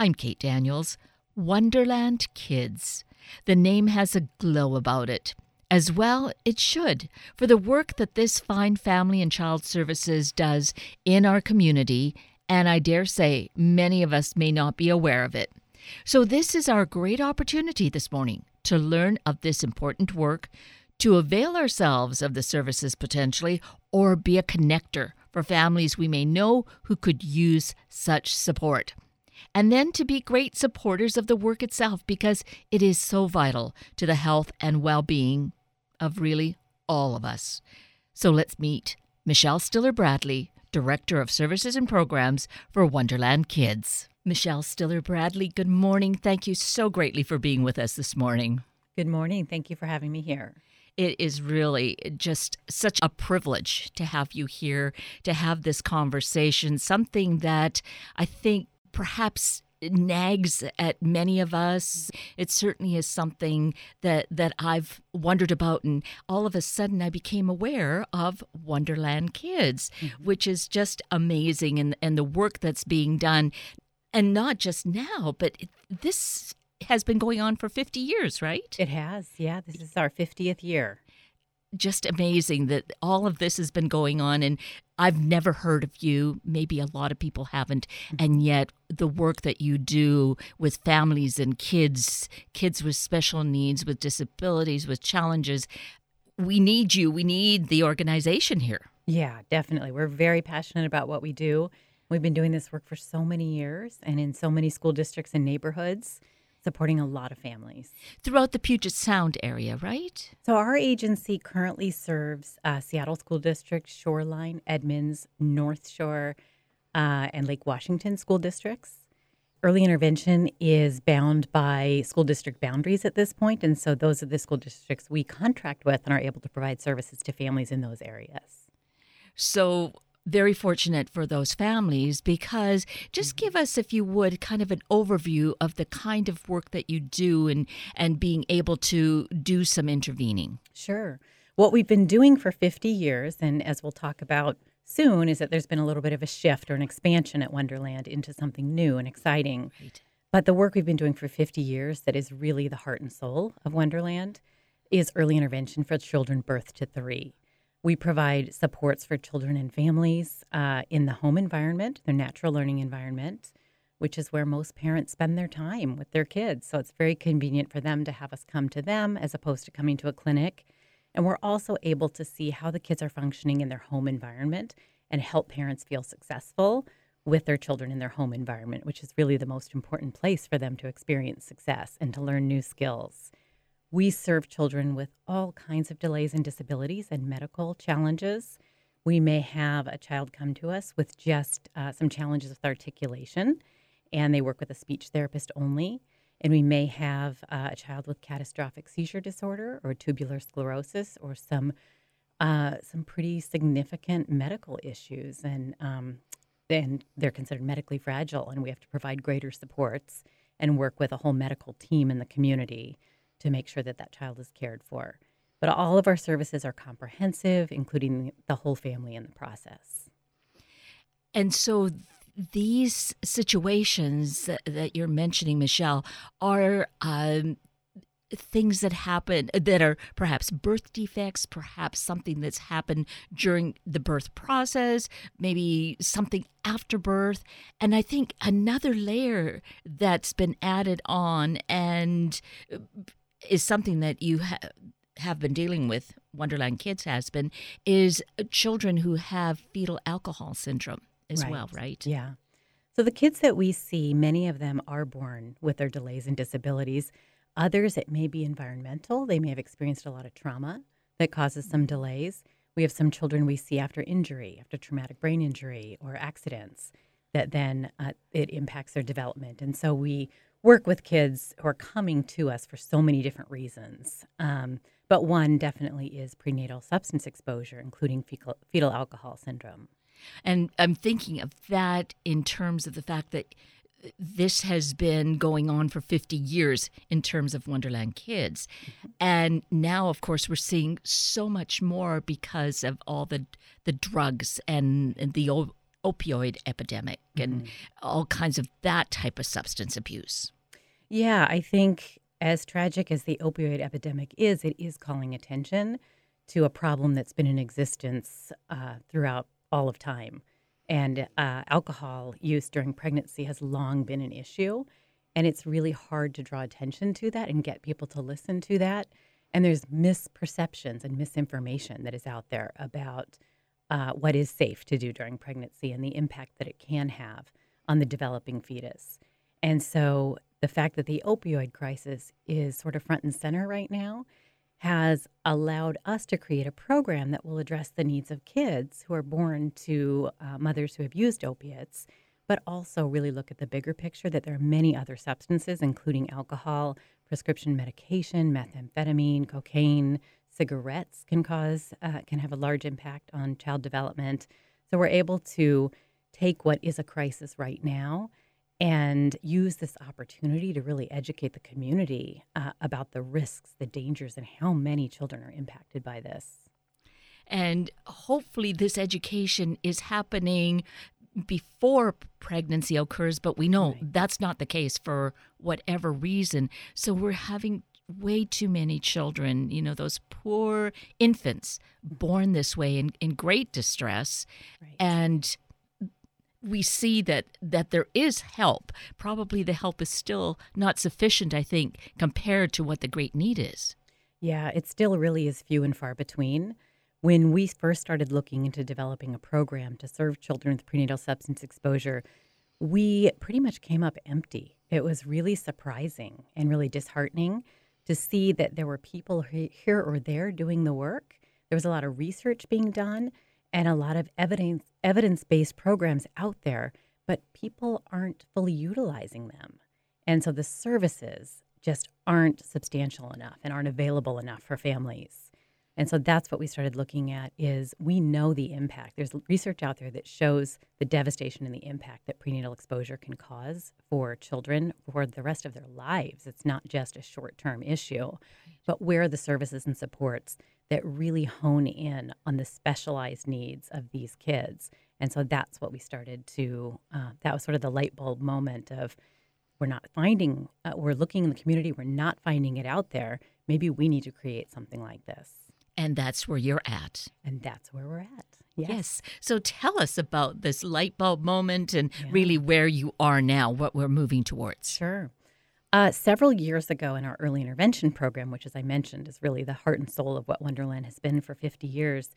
I'm Kate Daniels. Wonderland Kids. The name has a glow about it. As well, it should, for the work that this fine family and child services does in our community, and I dare say many of us may not be aware of it. So, this is our great opportunity this morning to learn of this important work, to avail ourselves of the services potentially, or be a connector for families we may know who could use such support. And then to be great supporters of the work itself because it is so vital to the health and well being of really all of us. So let's meet Michelle Stiller Bradley, Director of Services and Programs for Wonderland Kids. Michelle Stiller Bradley, good morning. Thank you so greatly for being with us this morning. Good morning. Thank you for having me here. It is really just such a privilege to have you here, to have this conversation, something that I think perhaps nags at many of us. It certainly is something that that I've wondered about and all of a sudden I became aware of Wonderland Kids, mm-hmm. which is just amazing and and the work that's being done and not just now, but this has been going on for 50 years, right? It has. Yeah, this is our 50th year just amazing that all of this has been going on and I've never heard of you. Maybe a lot of people haven't. Mm-hmm. And yet, the work that you do with families and kids, kids with special needs, with disabilities, with challenges, we need you. We need the organization here. Yeah, definitely. We're very passionate about what we do. We've been doing this work for so many years and in so many school districts and neighborhoods supporting a lot of families. Throughout the Puget Sound area, right? So, our agency currently serves uh, Seattle School District, Shoreline, Edmonds, North Shore, uh, and Lake Washington school districts. Early intervention is bound by school district boundaries at this point, and so those are the school districts we contract with and are able to provide services to families in those areas. So, very fortunate for those families because just mm-hmm. give us if you would kind of an overview of the kind of work that you do and and being able to do some intervening. Sure. What we've been doing for 50 years and as we'll talk about soon is that there's been a little bit of a shift or an expansion at wonderland into something new and exciting. Right. but the work we've been doing for 50 years that is really the heart and soul of wonderland is early intervention for children birth to three we provide supports for children and families uh, in the home environment, their natural learning environment, which is where most parents spend their time with their kids. So it's very convenient for them to have us come to them as opposed to coming to a clinic. And we're also able to see how the kids are functioning in their home environment and help parents feel successful with their children in their home environment, which is really the most important place for them to experience success and to learn new skills. We serve children with all kinds of delays and disabilities and medical challenges. We may have a child come to us with just uh, some challenges with articulation, and they work with a speech therapist only. And we may have uh, a child with catastrophic seizure disorder or tuberous sclerosis or some uh, some pretty significant medical issues, and um, and they're considered medically fragile, and we have to provide greater supports and work with a whole medical team in the community to make sure that that child is cared for. But all of our services are comprehensive, including the whole family in the process. And so these situations that, that you're mentioning, Michelle, are um, things that happen that are perhaps birth defects, perhaps something that's happened during the birth process, maybe something after birth. And I think another layer that's been added on and is something that you ha- have been dealing with, Wonderland Kids has been, is children who have fetal alcohol syndrome as right. well, right? Yeah. So the kids that we see, many of them are born with their delays and disabilities. Others, it may be environmental. They may have experienced a lot of trauma that causes some delays. We have some children we see after injury, after traumatic brain injury or accidents, that then uh, it impacts their development. And so we work with kids who are coming to us for so many different reasons. Um, but one definitely is prenatal substance exposure, including fecal, fetal alcohol syndrome. And I'm thinking of that in terms of the fact that this has been going on for 50 years in terms of Wonderland Kids. Mm-hmm. And now, of course, we're seeing so much more because of all the, the drugs and, and the opioid epidemic and mm-hmm. all kinds of that type of substance abuse. Yeah, I think as tragic as the opioid epidemic is, it is calling attention to a problem that's been in existence uh, throughout all of time. And uh, alcohol use during pregnancy has long been an issue. And it's really hard to draw attention to that and get people to listen to that. And there's misperceptions and misinformation that is out there about uh, what is safe to do during pregnancy and the impact that it can have on the developing fetus. And so the fact that the opioid crisis is sort of front and center right now has allowed us to create a program that will address the needs of kids who are born to uh, mothers who have used opiates, but also really look at the bigger picture that there are many other substances, including alcohol, prescription medication, methamphetamine, cocaine, cigarettes can cause uh, can have a large impact on child development. So we're able to take what is a crisis right now and use this opportunity to really educate the community uh, about the risks, the dangers, and how many children are impacted by this. And hopefully, this education is happening before pregnancy occurs, but we know right. that's not the case for whatever reason. So we're having way too many children, you know, those poor infants born this way in, in great distress. Right. And we see that that there is help. Probably the help is still not sufficient, I think, compared to what the great need is. Yeah, it still really is few and far between. When we first started looking into developing a program to serve children with prenatal substance exposure, we pretty much came up empty. It was really surprising and really disheartening to see that there were people here or there doing the work. There was a lot of research being done, and a lot of evidence evidence-based programs out there, but people aren't fully utilizing them. And so the services just aren't substantial enough and aren't available enough for families. And so that's what we started looking at is we know the impact. There's research out there that shows the devastation and the impact that prenatal exposure can cause for children for the rest of their lives. It's not just a short-term issue, but where are the services and supports that really hone in on the specialized needs of these kids. And so that's what we started to, uh, that was sort of the light bulb moment of we're not finding, uh, we're looking in the community, we're not finding it out there. Maybe we need to create something like this. And that's where you're at. And that's where we're at. Yes. yes. So tell us about this light bulb moment and yeah. really where you are now, what we're moving towards. Sure. Uh, several years ago, in our early intervention program, which, as I mentioned, is really the heart and soul of what Wonderland has been for 50 years,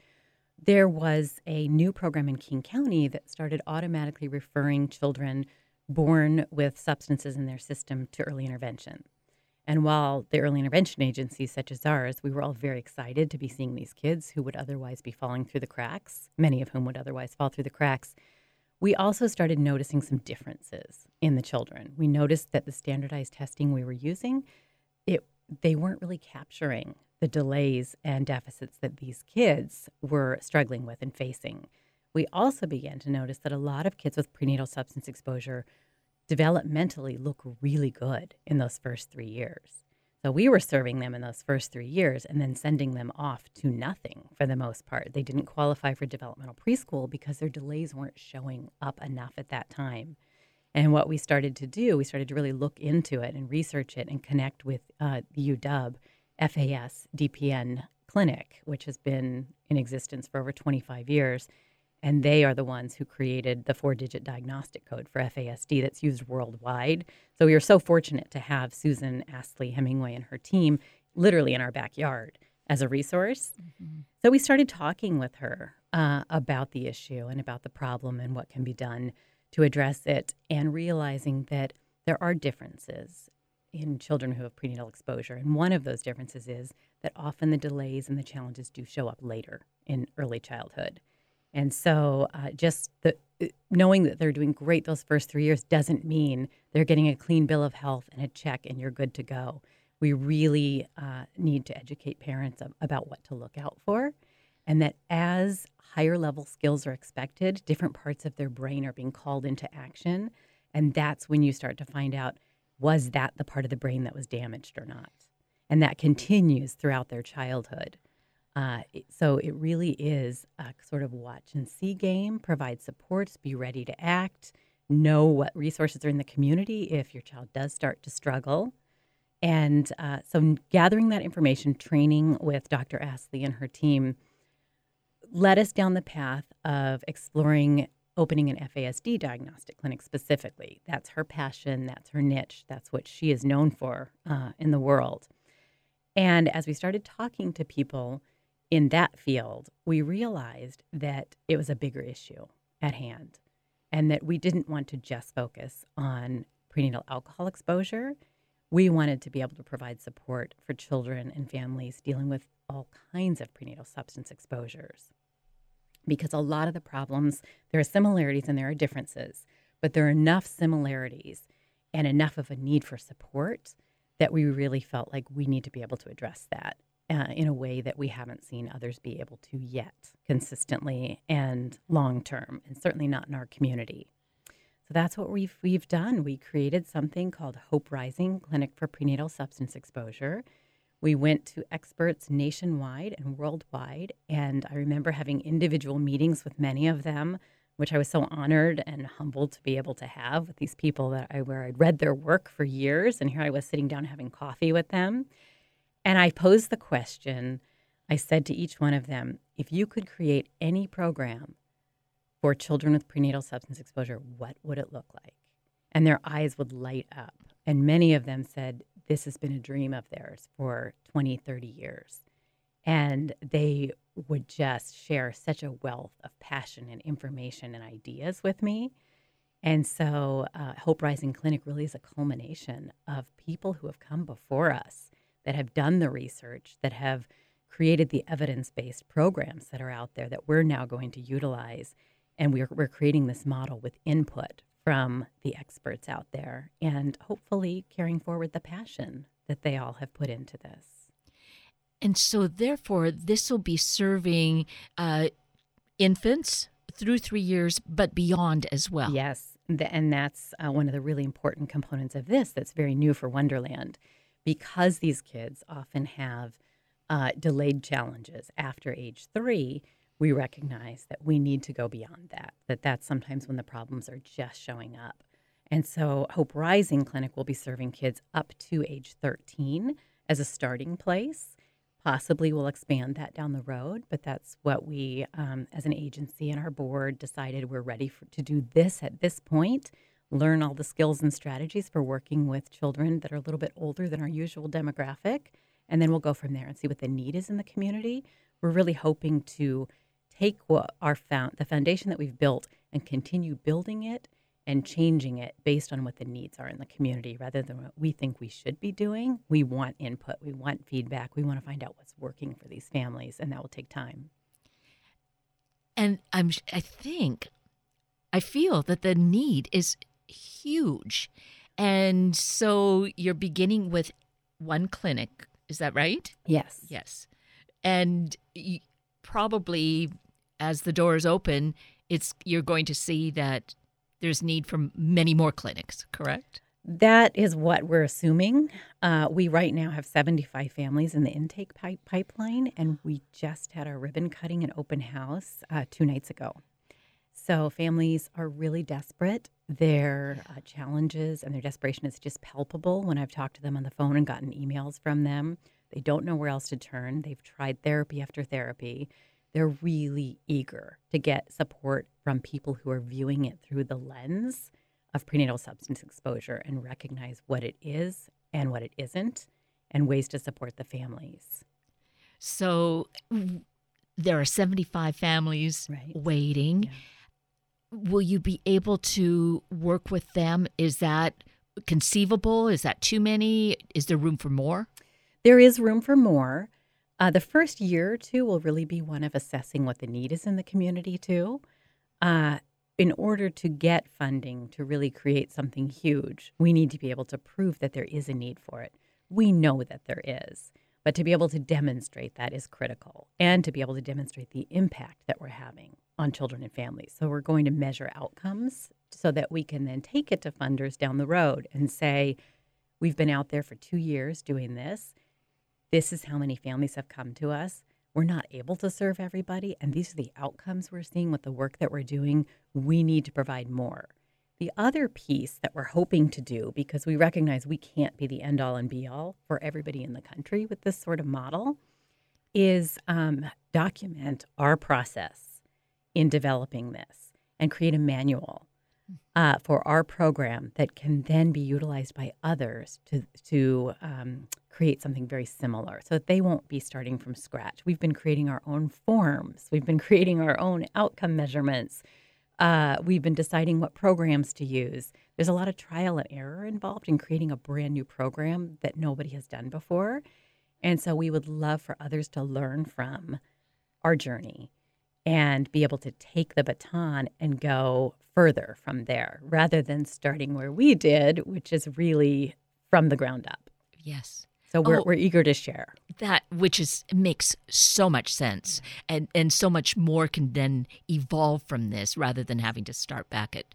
there was a new program in King County that started automatically referring children born with substances in their system to early intervention. And while the early intervention agencies, such as ours, we were all very excited to be seeing these kids who would otherwise be falling through the cracks, many of whom would otherwise fall through the cracks we also started noticing some differences in the children. We noticed that the standardized testing we were using, it they weren't really capturing the delays and deficits that these kids were struggling with and facing. We also began to notice that a lot of kids with prenatal substance exposure developmentally look really good in those first 3 years. So we were serving them in those first three years and then sending them off to nothing for the most part. They didn't qualify for developmental preschool because their delays weren't showing up enough at that time. And what we started to do, we started to really look into it and research it and connect with uh, the UW FAS DPN clinic, which has been in existence for over 25 years and they are the ones who created the four digit diagnostic code for FASD that's used worldwide. So we are so fortunate to have Susan Astley Hemingway and her team literally in our backyard as a resource. Mm-hmm. So we started talking with her uh, about the issue and about the problem and what can be done to address it, and realizing that there are differences in children who have prenatal exposure. And one of those differences is that often the delays and the challenges do show up later in early childhood. And so, uh, just the uh, knowing that they're doing great those first three years doesn't mean they're getting a clean bill of health and a check and you're good to go. We really uh, need to educate parents about what to look out for, and that as higher level skills are expected, different parts of their brain are being called into action. And that's when you start to find out was that the part of the brain that was damaged or not? And that continues throughout their childhood. Uh, so it really is a sort of watch and see game, provide supports, be ready to act, know what resources are in the community if your child does start to struggle. And uh, so gathering that information, training with Dr. Astley and her team led us down the path of exploring opening an FASD diagnostic clinic specifically. That's her passion, that's her niche, that's what she is known for uh, in the world. And as we started talking to people in that field, we realized that it was a bigger issue at hand and that we didn't want to just focus on prenatal alcohol exposure. We wanted to be able to provide support for children and families dealing with all kinds of prenatal substance exposures because a lot of the problems, there are similarities and there are differences, but there are enough similarities and enough of a need for support that we really felt like we need to be able to address that uh, in a way that we haven't seen others be able to yet consistently and long term, and certainly not in our community. So that's what we've we've done. We created something called Hope Rising Clinic for Prenatal Substance Exposure we went to experts nationwide and worldwide. And I remember having individual meetings with many of them, which I was so honored and humbled to be able to have with these people that I where I'd read their work for years. And here I was sitting down having coffee with them. And I posed the question I said to each one of them, if you could create any program for children with prenatal substance exposure, what would it look like? And their eyes would light up. And many of them said, this has been a dream of theirs for 20, 30 years. And they would just share such a wealth of passion and information and ideas with me. And so, uh, Hope Rising Clinic really is a culmination of people who have come before us that have done the research, that have created the evidence based programs that are out there that we're now going to utilize. And we're, we're creating this model with input from the experts out there and hopefully carrying forward the passion that they all have put into this. And so, therefore, this will be serving uh, infants through three years, but beyond as well. Yes. And that's uh, one of the really important components of this that's very new for Wonderland because these kids often have uh, delayed challenges after age three we recognize that we need to go beyond that, that that's sometimes when the problems are just showing up. And so Hope Rising Clinic will be serving kids up to age 13 as a starting place. Possibly we'll expand that down the road, but that's what we, um, as an agency and our board, decided we're ready for, to do this at this point. Learn all the skills and strategies for working with children that are a little bit older than our usual demographic. And then we'll go from there and see what the need is in the community. We're really hoping to take what our found the foundation that we've built and continue building it and changing it based on what the needs are in the community rather than what we think we should be doing. We want input, we want feedback, we want to find out what's working for these families, and that will take time. And I'm I think I feel that the need is huge. And so you're beginning with one clinic, is that right? Yes. Yes. And probably as the doors open, it's you're going to see that there's need for many more clinics, correct? That is what we're assuming. Uh, we right now have 75 families in the intake pipe pipeline, and we just had our ribbon cutting and open house uh, two nights ago. So families are really desperate. Their uh, challenges and their desperation is just palpable when I've talked to them on the phone and gotten emails from them. They don't know where else to turn. They've tried therapy after therapy they're really eager to get support from people who are viewing it through the lens of prenatal substance exposure and recognize what it is and what it isn't and ways to support the families. So there are 75 families right. waiting. Yeah. Will you be able to work with them? Is that conceivable? Is that too many? Is there room for more? There is room for more. Uh, the first year or two will really be one of assessing what the need is in the community, too. Uh, in order to get funding to really create something huge, we need to be able to prove that there is a need for it. We know that there is, but to be able to demonstrate that is critical and to be able to demonstrate the impact that we're having on children and families. So we're going to measure outcomes so that we can then take it to funders down the road and say, we've been out there for two years doing this this is how many families have come to us. we're not able to serve everybody, and these are the outcomes we're seeing with the work that we're doing. We need to provide more. The other piece that we're hoping to do, because we recognize we can't be the end all and be all for everybody in the country with this sort of model, is um, document our process in developing this and create a manual uh, for our program that can then be utilized by others to to um, create something very similar, so that they won't be starting from scratch. We've been creating our own forms. We've been creating our own outcome measurements. Uh, we've been deciding what programs to use. There's a lot of trial and error involved in creating a brand new program that nobody has done before, and so we would love for others to learn from our journey and be able to take the baton and go further from there rather than starting where we did, which is really from the ground up. Yes. So we're, Oh. we're eager to share. That which is makes so much sense, and and so much more can then evolve from this rather than having to start back at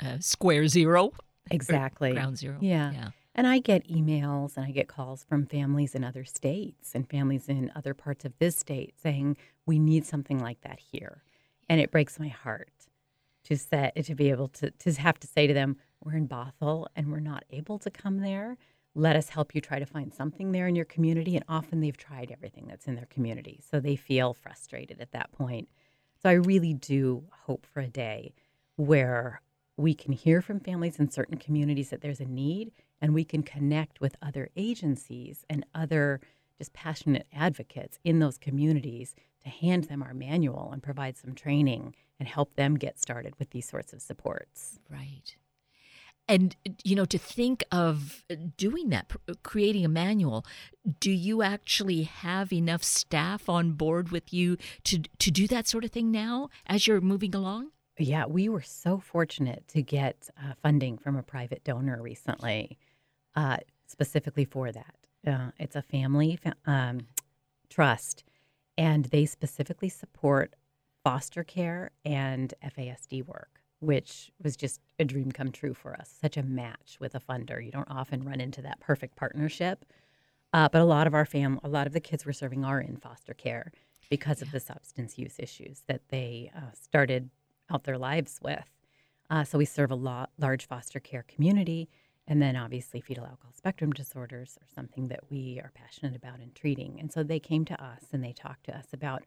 uh, square zero, Exactly. ground zero. Yeah. yeah. And I get emails and I get calls from families in other states and families in other parts of this state saying, we need something like that here. And it breaks my heart to say, to be able to, to have to say to them, we're in Bothell and we're not able to come there. Let us help you try to find something there in your community. And often they've tried everything that's in their community. So they feel frustrated at that point. So I really do hope for a day where we can hear from families in certain communities that there's a need and we can connect with other agencies and other just passionate advocates in those communities to hand them our manual and provide some training and help them get started with these sorts of supports. Right. And, you know, to think of doing that, creating a manual, do you actually have enough staff on board with you to, to do that sort of thing now as you're moving along? Yeah, we were so fortunate to get uh, funding from a private donor recently, uh, specifically for that. Uh, it's a family fa- um, trust, and they specifically support foster care and FASD work, which was just a dream come true for us. Such a match with a funder. You don't often run into that perfect partnership. Uh, but a lot of our fam, a lot of the kids we're serving are in foster care because of the substance use issues that they uh, started out their lives with. Uh, so we serve a lot, large foster care community, and then obviously fetal alcohol spectrum disorders are something that we are passionate about in treating. And so they came to us and they talked to us about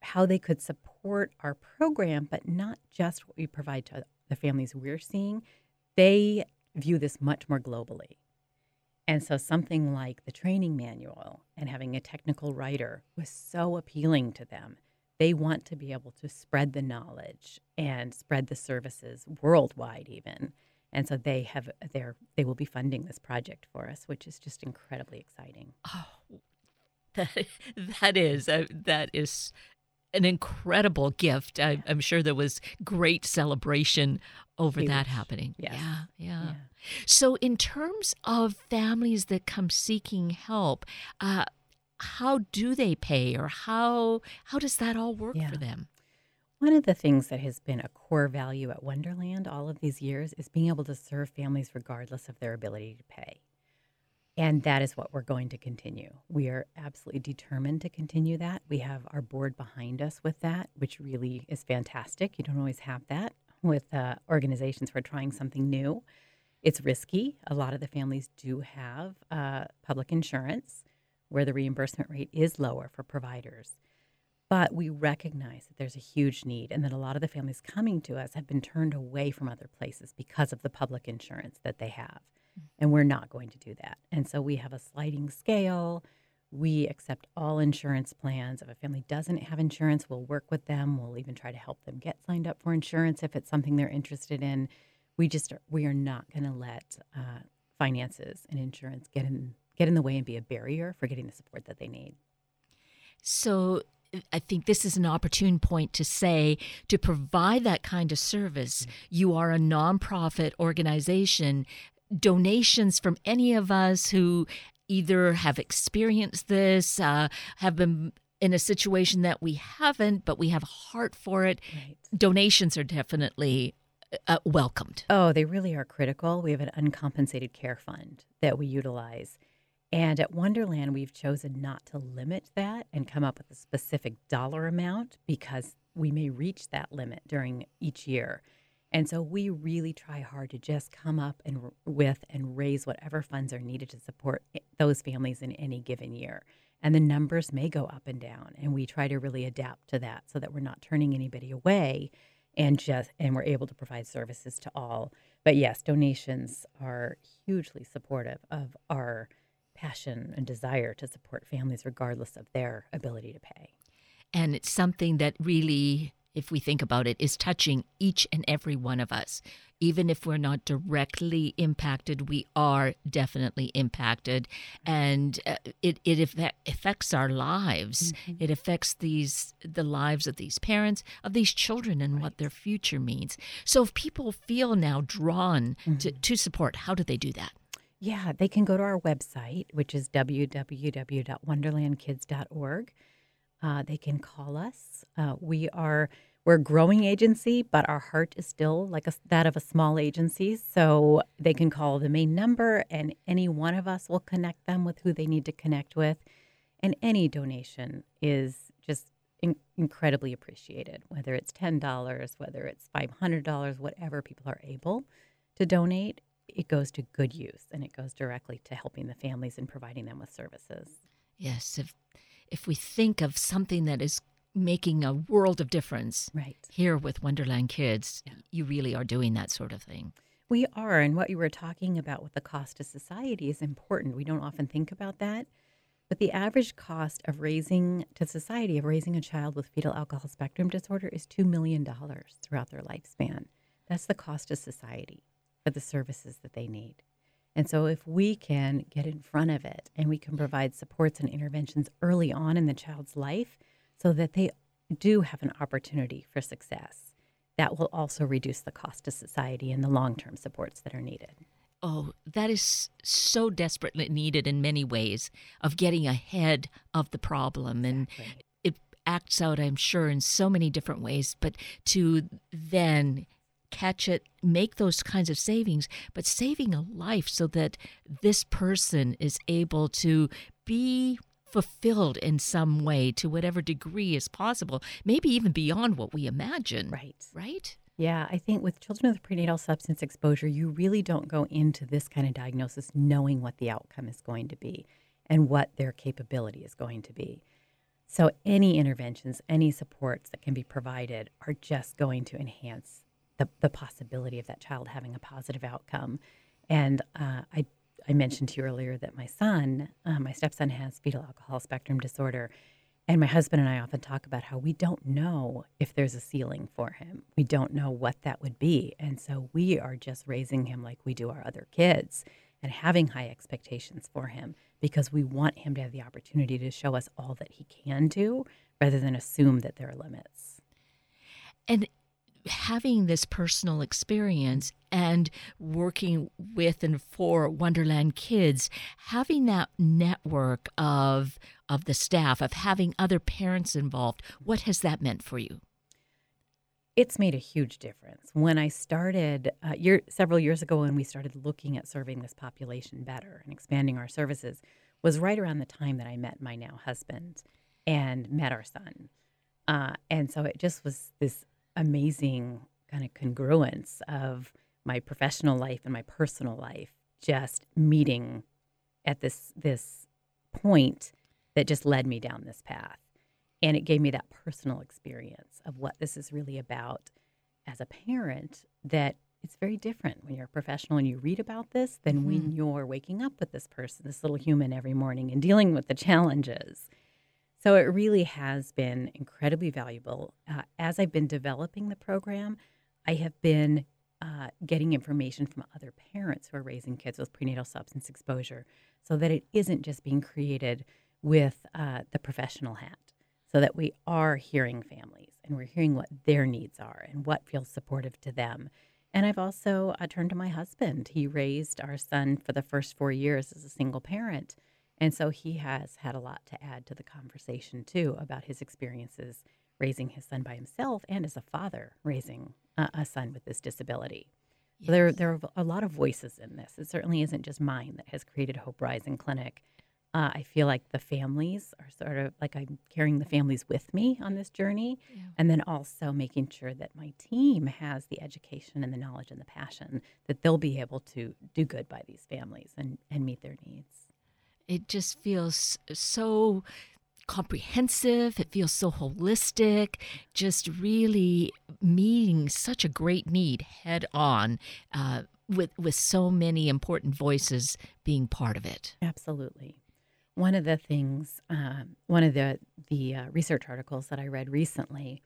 how they could support our program, but not just what we provide to the families we're seeing. They view this much more globally. And so something like the training manual and having a technical writer was so appealing to them. They want to be able to spread the knowledge and spread the services worldwide even. And so they have their they will be funding this project for us, which is just incredibly exciting. oh That, that is uh, that is an incredible gift. I, I'm sure there was great celebration over that happening. Yes. Yeah, yeah, Yeah. So, in terms of families that come seeking help, uh, how do they pay, or how how does that all work Yeah. for them? One of the things that has been a core value at Wonderland all of these years is being able to serve families regardless of their ability to pay. And that is what we're going to continue. We are absolutely determined to continue that. We have our board behind us with that, which really is fantastic. You don't always have that with uh, organizations who are trying something new. It's risky. A lot of the families do have uh, public insurance where the reimbursement rate is lower for providers. But we recognize that there's a huge need and that a lot of the families coming to us have been turned away from other places because of the public insurance that they have. And we're not going to do that. And so we have a sliding scale. We accept all insurance plans. If a family doesn't have insurance, we'll work with them. We'll even try to help them get signed up for insurance if it's something they're interested in. We just are, we are not going to let uh, finances and insurance get in get in the way and be a barrier for getting the support that they need. So I think this is an opportune point to say to provide that kind of service, you are a nonprofit organization. Donations from any of us who either have experienced this, uh, have been in a situation that we haven't, but we have a heart for it, Right. donations are definitely uh, welcomed. Oh, they really are critical. We have an uncompensated care fund that we utilize. And at Wonderland, we've chosen not to limit that and come up with a specific dollar amount because we may reach that limit during each year. And so we really try hard to just come up and with and raise whatever funds are needed to support those families in any given year. And the numbers may go up and down, and we try to really adapt to that so that we're not turning anybody away and just and we're able to provide services to all. But yes, donations are hugely supportive of our passion and desire to support families regardless of their ability to pay. And it's something that really if we think about it, is touching each and every one of us. Even if we're not directly impacted, we are definitely impacted, and uh, it it affects our lives. Mm-hmm. It affects these the lives of these parents, of these children, and right. what their future means. So, if people feel now drawn mm-hmm. to, to support, how do they do that? Yeah, they can go to our website, which is www.wonderlandkids.org. Uh, they can call us. Uh, we are we're a growing agency, but our heart is still like a, that of a small agency. So they can call the main number, and any one of us will connect them with who they need to connect with. And any donation is just in- incredibly appreciated, whether it's $10, whether it's $500, whatever people are able to donate. It goes to good use and it goes directly to helping the families and providing them with services. Yes. If, if we think of something that is making a world of difference. Right. Here with Wonderland Kids, yeah. you really are doing that sort of thing. We are. And what you were talking about with the cost to society is important. We don't often think about that. But the average cost of raising to society, of raising a child with fetal alcohol spectrum disorder, is $2 million throughout their lifespan. That's the cost to society for the services that they need. And so, if we can get in front of it and we can provide supports and interventions early on in the child's life, so that they do have an opportunity for success. That will also reduce the cost to society and the long term supports that are needed. Oh, that is so desperately needed in many ways of getting ahead of the problem. And exactly. it acts out, I'm sure, in so many different ways. But to then catch it, make those kinds of savings, but saving a life so that this person is able to be fulfilled in some way to whatever degree is possible, maybe even beyond what we imagine. Right. Right? Yeah, I think with children with prenatal substance exposure, you really don't go into this kind of diagnosis knowing what the outcome is going to be and what their capability is going to be. So, any interventions, any supports that can be provided are just going to enhance the, the possibility of that child having a positive outcome. And uh, I I mentioned to you earlier that my son, uh, my stepson, has fetal alcohol spectrum disorder. And my husband and I often talk about how we don't know if there's a ceiling for him. We don't know what that would be. And so we are just raising him like we do our other kids and having high expectations for him because we want him to have the opportunity to show us all that he can do rather than assume that there are limits. And having this personal experience and working with and for Wonderland Kids, having that network of of the staff, of having other parents involved, what has that meant for you? It's made a huge difference. When I started uh, year, several years ago, when we started looking at serving this population better and expanding our services, was right around the time that I met my now husband and met our son. Uh, and so it just was this amazing kind of congruence of my professional life and my personal life just meeting at this this point that just led me down this path and it gave me that personal experience of what this is really about as a parent that it's very different when you're a professional and you read about this than mm-hmm. when you're waking up with this person this little human every morning and dealing with the challenges so it really has been incredibly valuable. Uh, as I've been developing the program, I have been uh, getting information from other parents who are raising kids with prenatal substance exposure so that it isn't just being created with uh, the professional hat, so that we are hearing families and we're hearing what their needs are and what feels supportive to them. And I've also uh, turned to my husband. He raised our son for the first four years as a single parent. And so he has had a lot to add to the conversation, too, about his experiences raising his son by himself and as a father raising a, a son with this disability. Yes. So there, there are a lot of voices in this. It certainly isn't just mine that has created Hope Rising Clinic. Uh, I feel like the families are sort of like I'm carrying the families with me on this journey. Yeah. And then also making sure that my team has the education and the knowledge and the passion that they'll be able to do good by these families and, and meet their needs. It just feels so comprehensive. It feels so holistic, just really meeting such a great need head on uh, with, with so many important voices being part of it. Absolutely. One of the things, um, one of the, the uh, research articles that I read recently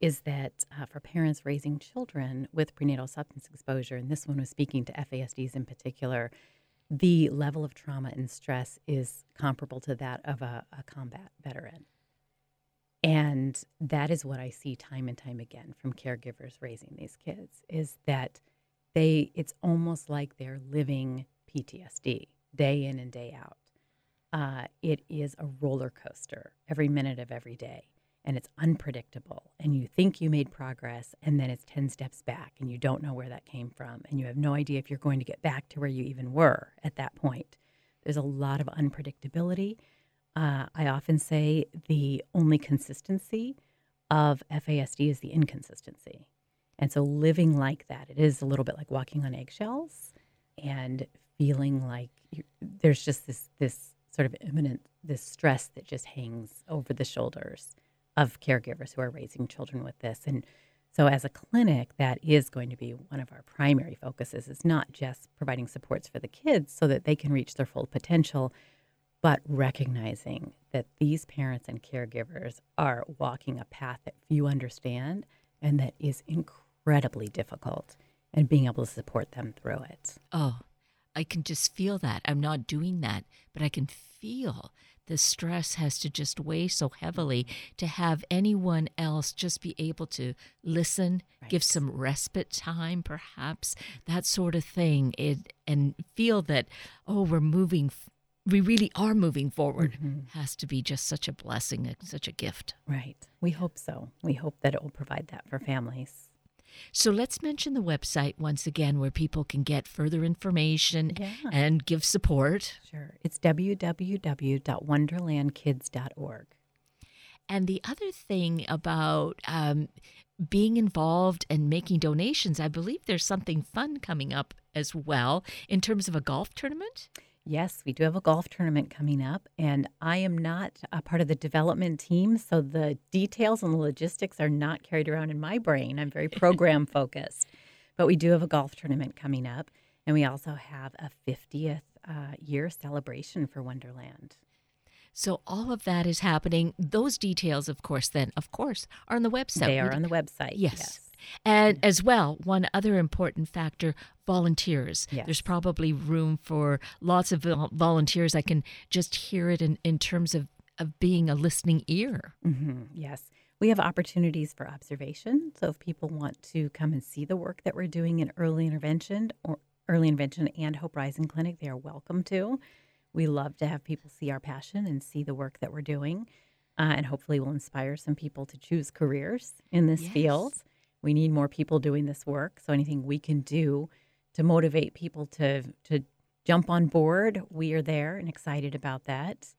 is that uh, for parents raising children with prenatal substance exposure, and this one was speaking to FASDs in particular, the level of trauma and stress is comparable to that of a, a combat veteran. And that is what I see time and time again from caregivers raising these kids is that they it's almost like they're living PTSD day in and day out. Uh, it is a roller coaster every minute of every day and it's unpredictable and you think you made progress and then it's 10 steps back and you don't know where that came from and you have no idea if you're going to get back to where you even were at that point. There's a lot of unpredictability. Uh, i often say the only consistency of fasd is the inconsistency. And so living like that it is a little bit like walking on eggshells and feeling like you, there's just this this sort of imminent this stress that just hangs over the shoulders of caregivers who are raising children with this. And so, as a clinic, that is going to be one of our primary focuses. Is not just providing supports for the kids so that they can reach their full potential, but recognizing that these parents and caregivers are walking a path that few understand and that is incredibly difficult, and being able to support them through it. Oh, I can just feel that. I'm not doing that, but I can feel the stress has to just weigh so heavily to have anyone else just be able to listen, Right. give some respite time, perhaps that sort of thing, it, and feel that oh, we're moving, we really are moving forward. Mm-hmm. Has to be just such a blessing, and such a gift. Right. We hope so. We hope that it will provide that for families. So let's mention the website once again, where people can get further information Yeah. and give support. Sure. It's www.wonderlandkids.org. And the other thing about um, being involved and making donations, I believe there's something fun coming up as well in terms of a golf tournament. Yes, we do have a golf tournament coming up, and I am not a part of the development team, so the details and the logistics are not carried around in my brain. I'm very program focused. But we do have a golf tournament coming up, and we also have a 50th uh, year celebration for Wonderland. So all of that is happening. Those details, of course, then, of course, are on the website. they are on the website. Yes. And as well, one other important factor volunteers. Yes. There's probably room for lots of volunteers. I can just hear it in, in terms of, of being a listening ear. hmm Yes. We have opportunities for observation. So if people want to come and see the work that we're doing in early intervention or early intervention and Hope Rising Clinic, they are welcome to. We love to have people see our passion and see the work that we're doing. Uh, and hopefully we'll inspire some people to choose careers in this Yes. field. We need more people doing this work. So anything we can do to motivate people to to jump on board, we are there and excited about that.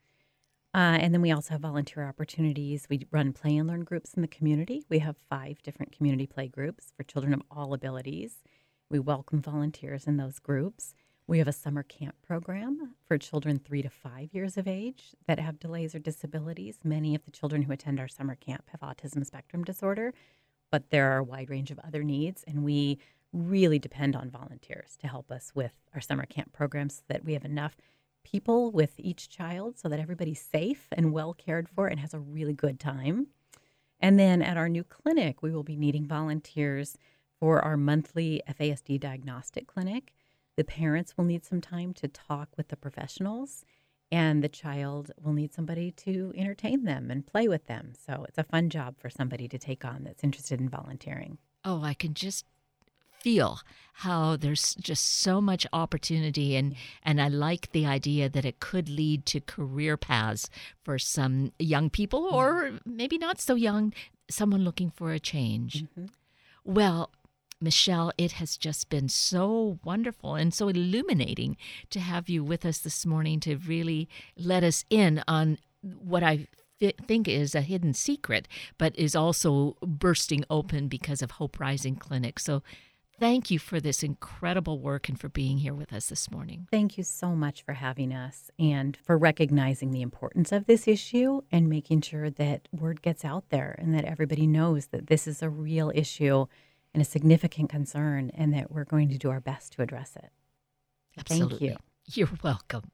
Uh, and then we also have volunteer opportunities. We run play and learn groups in the community. We have five different community play groups for children of all abilities. We welcome volunteers in those groups. We have a summer camp program for children three to five years of age that have delays or disabilities. Many of the children who attend our summer camp have autism spectrum disorder, but there are a wide range of other needs, and we really depend on volunteers to help us with our summer camp programs so that we have enough people with each child so that everybody's safe and well cared for and has a really good time. And then at our new clinic, we will be needing volunteers for our monthly FASD diagnostic clinic. The parents will need some time to talk with the professionals, and the child will need somebody to entertain them and play with them. So it's a fun job for somebody to take on that's interested in volunteering. Oh, I can just feel how there's just so much opportunity and and I like the idea that it could lead to career paths for some young people or maybe not so young, someone looking for a change. Mm-hmm. Well, Michelle, it has just been so wonderful and so illuminating to have you with us this morning to really let us in on what I think is a hidden secret, but is also bursting open because of Hope Rising Clinic. So thank you for this incredible work and for being here with us this morning. Thank you so much for having us and for recognizing the importance of this issue and making sure that word gets out there and that everybody knows that this is a real issue and a significant concern and that we're going to do our best to address it. Absolutely. Thank you. You're welcome.